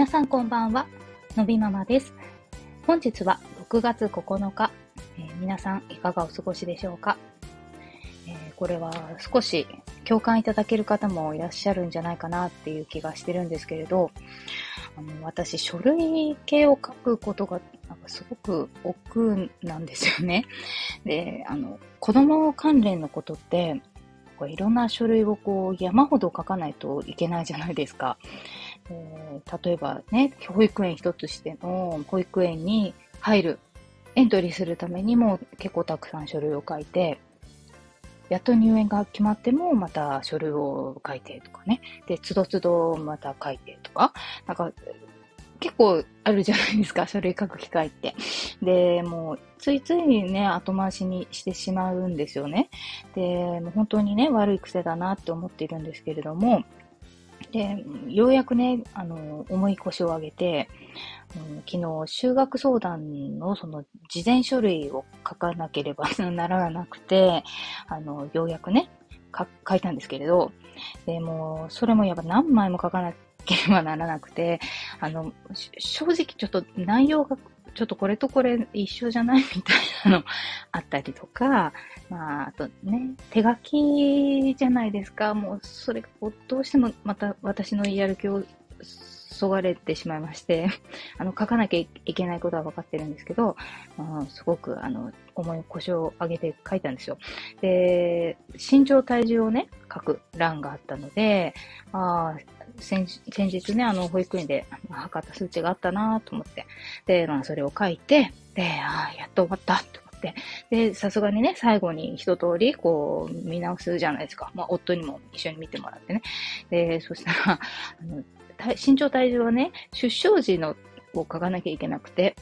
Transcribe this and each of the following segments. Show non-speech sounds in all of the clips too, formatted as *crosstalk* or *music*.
皆さんこんばんは、のびママです。本日は6月9日、えー、皆さんいかがお過ごしでしょうか、えー、これは少し共感いただける方もいらっしゃるんじゃないかなっていう気がしてるんですけれど、あの私、書類系を書くことがなんかすごく億劫なんですよね。で、あの、子供関連のことって、こういろんな書類をこう山ほど書かないといけないじゃないですか。えー、例えばね、保育園一つしての保育園に入る、エントリーするためにも結構たくさん書類を書いて、やっと入園が決まってもまた書類を書いてとかね。で、つどつどまた書いてとか。なんか、結構あるじゃないですか、書類書く機会って。で、もう、ついついね、後回しにしてしまうんですよね。で、もう本当にね、悪い癖だなって思っているんですけれども、で、ようやくね、あの、重い腰を上げて、うん、昨日、修学相談のその事前書類を書かなければ *laughs* ならなくて、あの、ようやくね、書いたんですけれど、でも、それもやっぱ何枚も書かなければならなくて、あの、正直ちょっと内容がちょっとこれとこれ一緒じゃない？みたいなのあったりとか、まあ、あとね、手書きじゃないですか。もう、それがどうしてもまた私のやる気をそがれてしまいまして、*laughs* あの、書かなきゃいけないことは分かってるんですけど、あすごく、あの、重い腰を上げて書いたんですよ。で、身長体重をね、書く欄があったので、あ先先日ね、あの、保育園で測った数値があったなと思って、で、まあ、それを書いて、で、ああ、やっと終わったと思って、で、さすがにね、最後に一通り、こう、見直すじゃないですか。まあ、夫にも一緒に見てもらってね。で、そしたら、あの、身長体重はね、出生時のを書かなきゃいけなくて、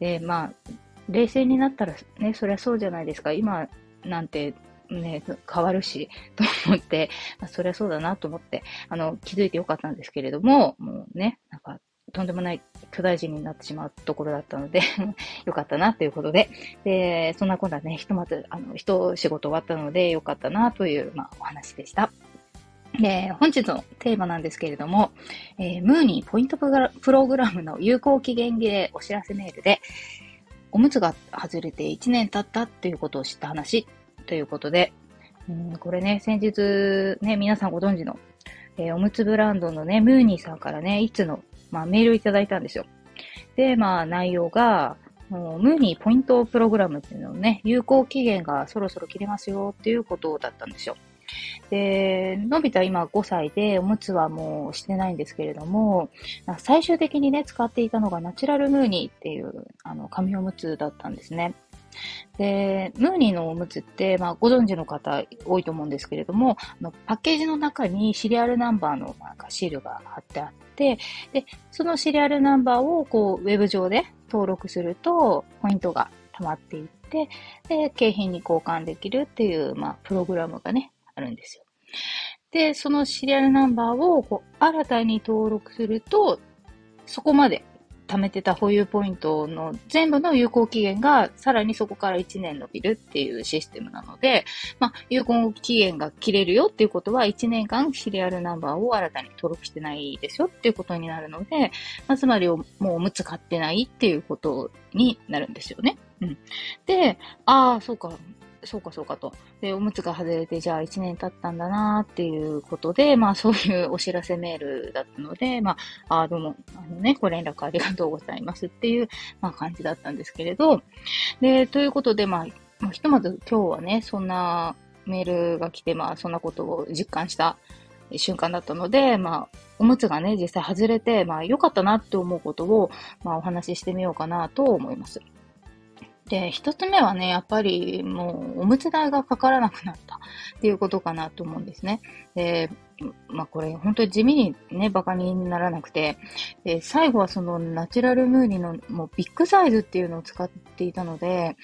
で、まあ、冷静になったらね、そりゃそうじゃないですか。今なんてね、変わるし、*laughs* と思って、まあ、そりゃそうだなと思って、あの、気づいてよかったんですけれども、もうね、なんか、とんでもない巨大人になってしまうところだったので *laughs* よかったなということで、で、そんなことはね、ひとまず、あの、一仕事終わったのでよかったなという、まあ、お話でした。で、本日のテーマなんですけれども、えー、ムーニーポイントプログラムの有効期限切れお知らせメールで、おむつが外れて1年経ったっていうことを知った話ということで、うん、これね、先日ね、皆さんご存知の、えー、おむつブランドのね、ムーニーさんからね、いつの、まあ、メールをいただいたんですよ。で、まあ、内容が、もうムーニーポイントプログラムっていうのをね、有効期限がそろそろ切れますよっていうことだったんですよ。で、のび太今5歳で、おむつはもうしてないんですけれども、最終的にね、使っていたのがナチュラルムーニーっていう、あの、紙おむつだったんですね。で、ムーニーのおむつって、まあ、ご存知の方多いと思うんですけれども、あのパッケージの中にシリアルナンバーのなんかシールが貼ってあって、で、そのシリアルナンバーをこう、ウェブ上で登録すると、ポイントが溜まっていって、で、景品に交換できるっていう、まあ、プログラムがね、あるんですよ。で、そのシリアルナンバーをこう新たに登録すると、そこまで貯めてた保有ポイントの全部の有効期限がさらにそこから1年伸びるっていうシステムなので、まあ、有効期限が切れるよっていうことは1年間シリアルナンバーを新たに登録してないですよっていうことになるので、まあ、つまりもうおむつ買ってないっていうことになるんですよね。うん。で、ああ、そうか、そうかそうかと。で、おむつが外れて、じゃあ1年経ったんだなっていうことで、まあそういうお知らせメールだったので、まあ、あどうも、あのね、ご連絡ありがとうございますっていう、まあ感じだったんですけれど、で、ということで、まあ、ひとまず今日はね、そんなメールが来て、まあそんなことを実感した瞬間だったので、まあ、おむつがね、実際外れて、まあ良かったなって思うことを、まあお話ししてみようかなと思います。で、一つ目はね、やっぱりもうおむつ代がかからなくなったっていうことかなと思うんですね。で、まあこれ本当に地味にね、馬鹿にならなくて、で、最後はそのナチュラルムーニのもうビッグサイズっていうのを使っていたので、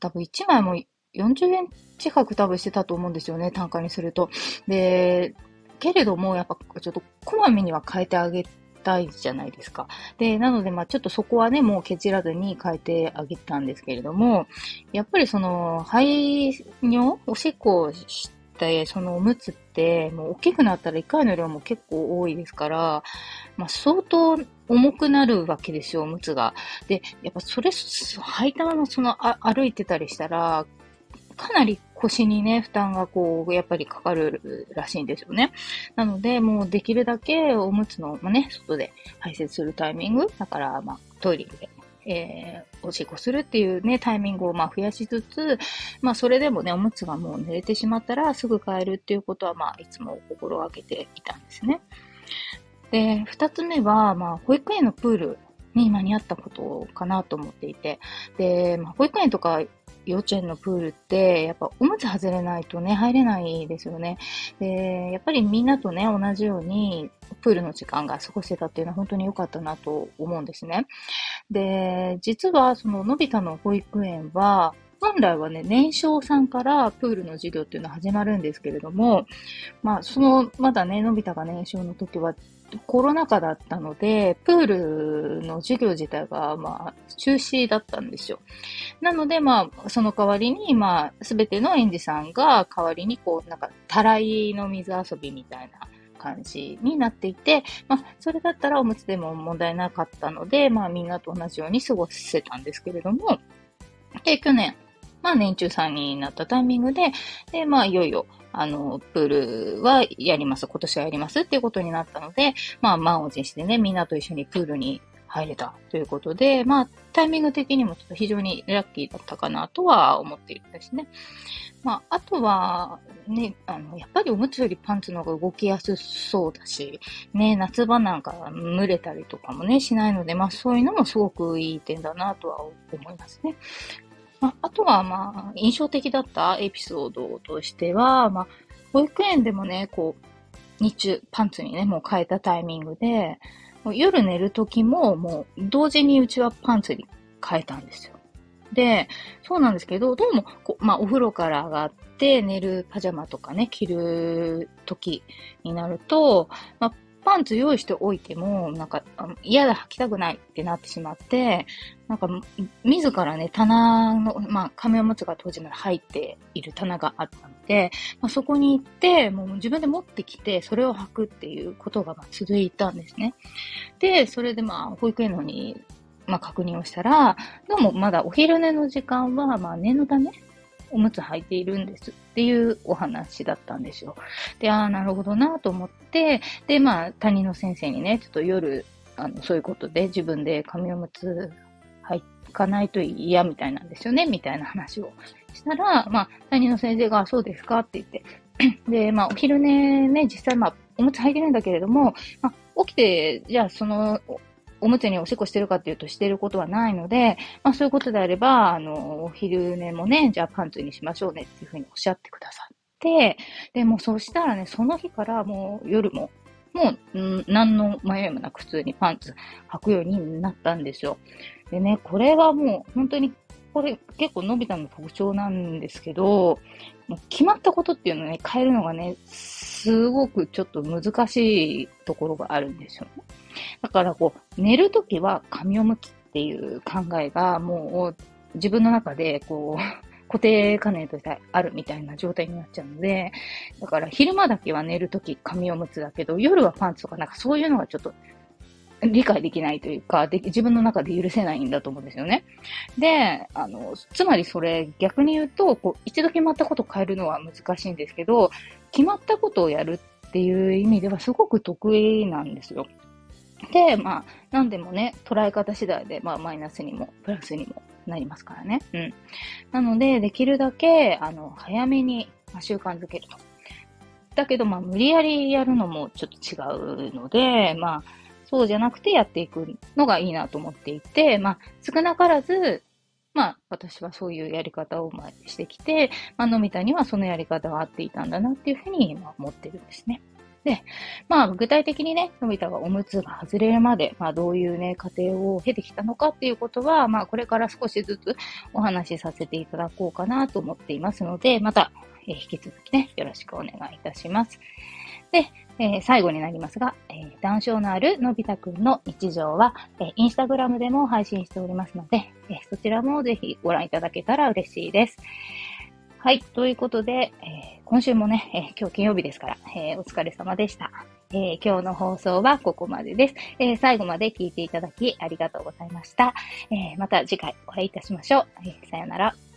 多分1枚も40円近く多分してたと思うんですよね、単価にすると。で、けれども、やっぱちょっとこまめには変えてあげたいじゃないですか。で、なので、まあちょっとそこはね、もうケチらずに変えてあげたんですけれども、やっぱりその、排尿、おしっこをして、そのおむつって、もう大きくなったら1回の量も結構多いですから、まあ、相当重くなるわけですよ、おむつが。で、やっぱそれ、履いたままそのあ歩いてたりしたら、かなり腰にね、負担がこう、やっぱりかかるらしいんですよね。なので、もうできるだけおむつの、まあ、ね、外で排泄するタイミング、だから、まあ、トイレでえー、おしっこするっていうね、タイミングをまあ増やしつつ、まあそれでもね、おむつがもう濡れてしまったらすぐ変えるっていうことはまあいつも心がけていたんですね。で、二つ目は、まあ保育園のプールに間に合ったことかなと思っていて、で、まあ、保育園とか幼稚園のプールって、やっぱおむつ外れないとね、入れないですよね。で、やっぱりみんなとね、同じように、プールの時間が過ごせたっていうのは本当に良かったなと思うんですね。で、実はそののび太の保育園は、本来はね、年少さんからプールの授業っていうのは始まるんですけれども、まあ、その、まだね、のび太が年少の時は、コロナ禍だったので、プールの授業自体が、まあ、中止だったんですよ。なので、まあ、その代わりに、まあ、すべての園児さんが代わりに、こう、なんか、たらいの水遊びみたいな感じになっていて、まあ、それだったらおむつでも問題なかったので、まあ、みんなと同じように過ごせたんですけれども、で、去年、まあ、年中さんになったタイミングで、で、まあ、いよいよ、あの、プールはやります、今年はやりますっていうことになったので、まあ、満を持してね、みんなと一緒にプールに入れたということで、まあ、タイミング的にもちょっと非常にラッキーだったかなとは思っているんですね。まあ、あとは、ね、あの、やっぱりおむつよりパンツの方が動きやすそうだし、ね、夏場なんか蒸れたりとかもね、しないので、まあそういうのもすごくいい点だなとは思いますね。まあ、あとは、まあ、印象的だったエピソードとしては、まあ、保育園でもね、こう、日中、パンツにね、もう変えたタイミングで、夜寝る時も、もう、同時にうちはパンツに変えたんですよ。で、そうなんですけど、どうも、まあ、お風呂から上がって寝るパジャマとかね、着る時になると、まあ、パンツ用意しておいても、なんか、嫌だ、履きたくないってなってしまって、なんか、自らね、棚の、まあ、紙おむつが当時まで入っている棚があったので、まあ、そこに行って、もう自分で持ってきて、それを履くっていうことがまあ続いたんですね。で、それでまあ、保育園のに、まあ、確認をしたら、どうもまだお昼寝の時間は、まあ、念のため、おむつ履いているんですっていうお話だったんですよ。で、ああ、なるほどなと思って、で、まあ、担任の先生にね、ちょっと夜、あの、そういうことで自分で紙おむつ履かないと嫌みたいなんですよね、みたいな話をしたら、まあ、担任の先生が、そうですかって言って、で、まあ、お昼寝ね、実際まあ、おむつ履いてるんだけれども、まあ、起きて、じゃあその、おむつにおしっこしてるかっていうとしてることはないので、まあそういうことであれば、あの、お昼寝もね、じゃあパンツにしましょうねっていうふうにおっしゃってくださって、で、もうそうしたらね、その日からもう夜も、もう、ん何の迷いもなく普通にパンツ履くようになったんですよ。でね、これはもう本当に、これ結構伸びたの特徴なんですけど、もう決まったことっていうのをね、変えるのがね、すごくちょっと難しいところがあるんですよね。だからこう、寝るときは髪をむきっていう考えがもう自分の中でこう、固定観念としてあるみたいな状態になっちゃうので、だから昼間だけは寝るとき髪おむつだけど、夜はパンツとかなんかそういうのがちょっと理解できないというか、で自分の中で許せないんだと思うんですよね。で、あの、つまりそれ逆に言うと、こう、一度決まったことを変えるのは難しいんですけど、決まったことをやるっていう意味ではすごく得意なんですよ。で、まあ、なんでもね、捉え方次第で、まあ、マイナスにも、プラスにもなりますからね。うん。なので、できるだけ、あの、早めに、習慣づけると。だけど、まあ、無理やりやるのもちょっと違うので、まあ、そうじゃなくてやっていくのがいいなと思っていて、まあ、少なからず、まあ、私はそういうやり方をしてきて、まあ、のみたにはそのやり方が合っていたんだなっていうふうに今思ってるんですね。で、まあ、具体的にね、のび太がおむつが外れるまで、まあ、どういうね、過程を経てきたのかっていうことは、まあ、これから少しずつお話しさせていただこうかなと思っていますので、また、引き続きね、よろしくお願いいたします。で、えー、最後になりますが、えー、談笑のあるのび太くんの日常は、えー、インスタグラムでも配信しておりますので、えそちらもぜひご覧いただけたら嬉しいです。はい。ということで、えー、今週もね、えー、今日金曜日ですから、えー、お疲れ様でした。え今日の放送はここまでです。え最後まで聞いていただきありがとうございました。えまた次回お会いいたしましょう。えさよなら。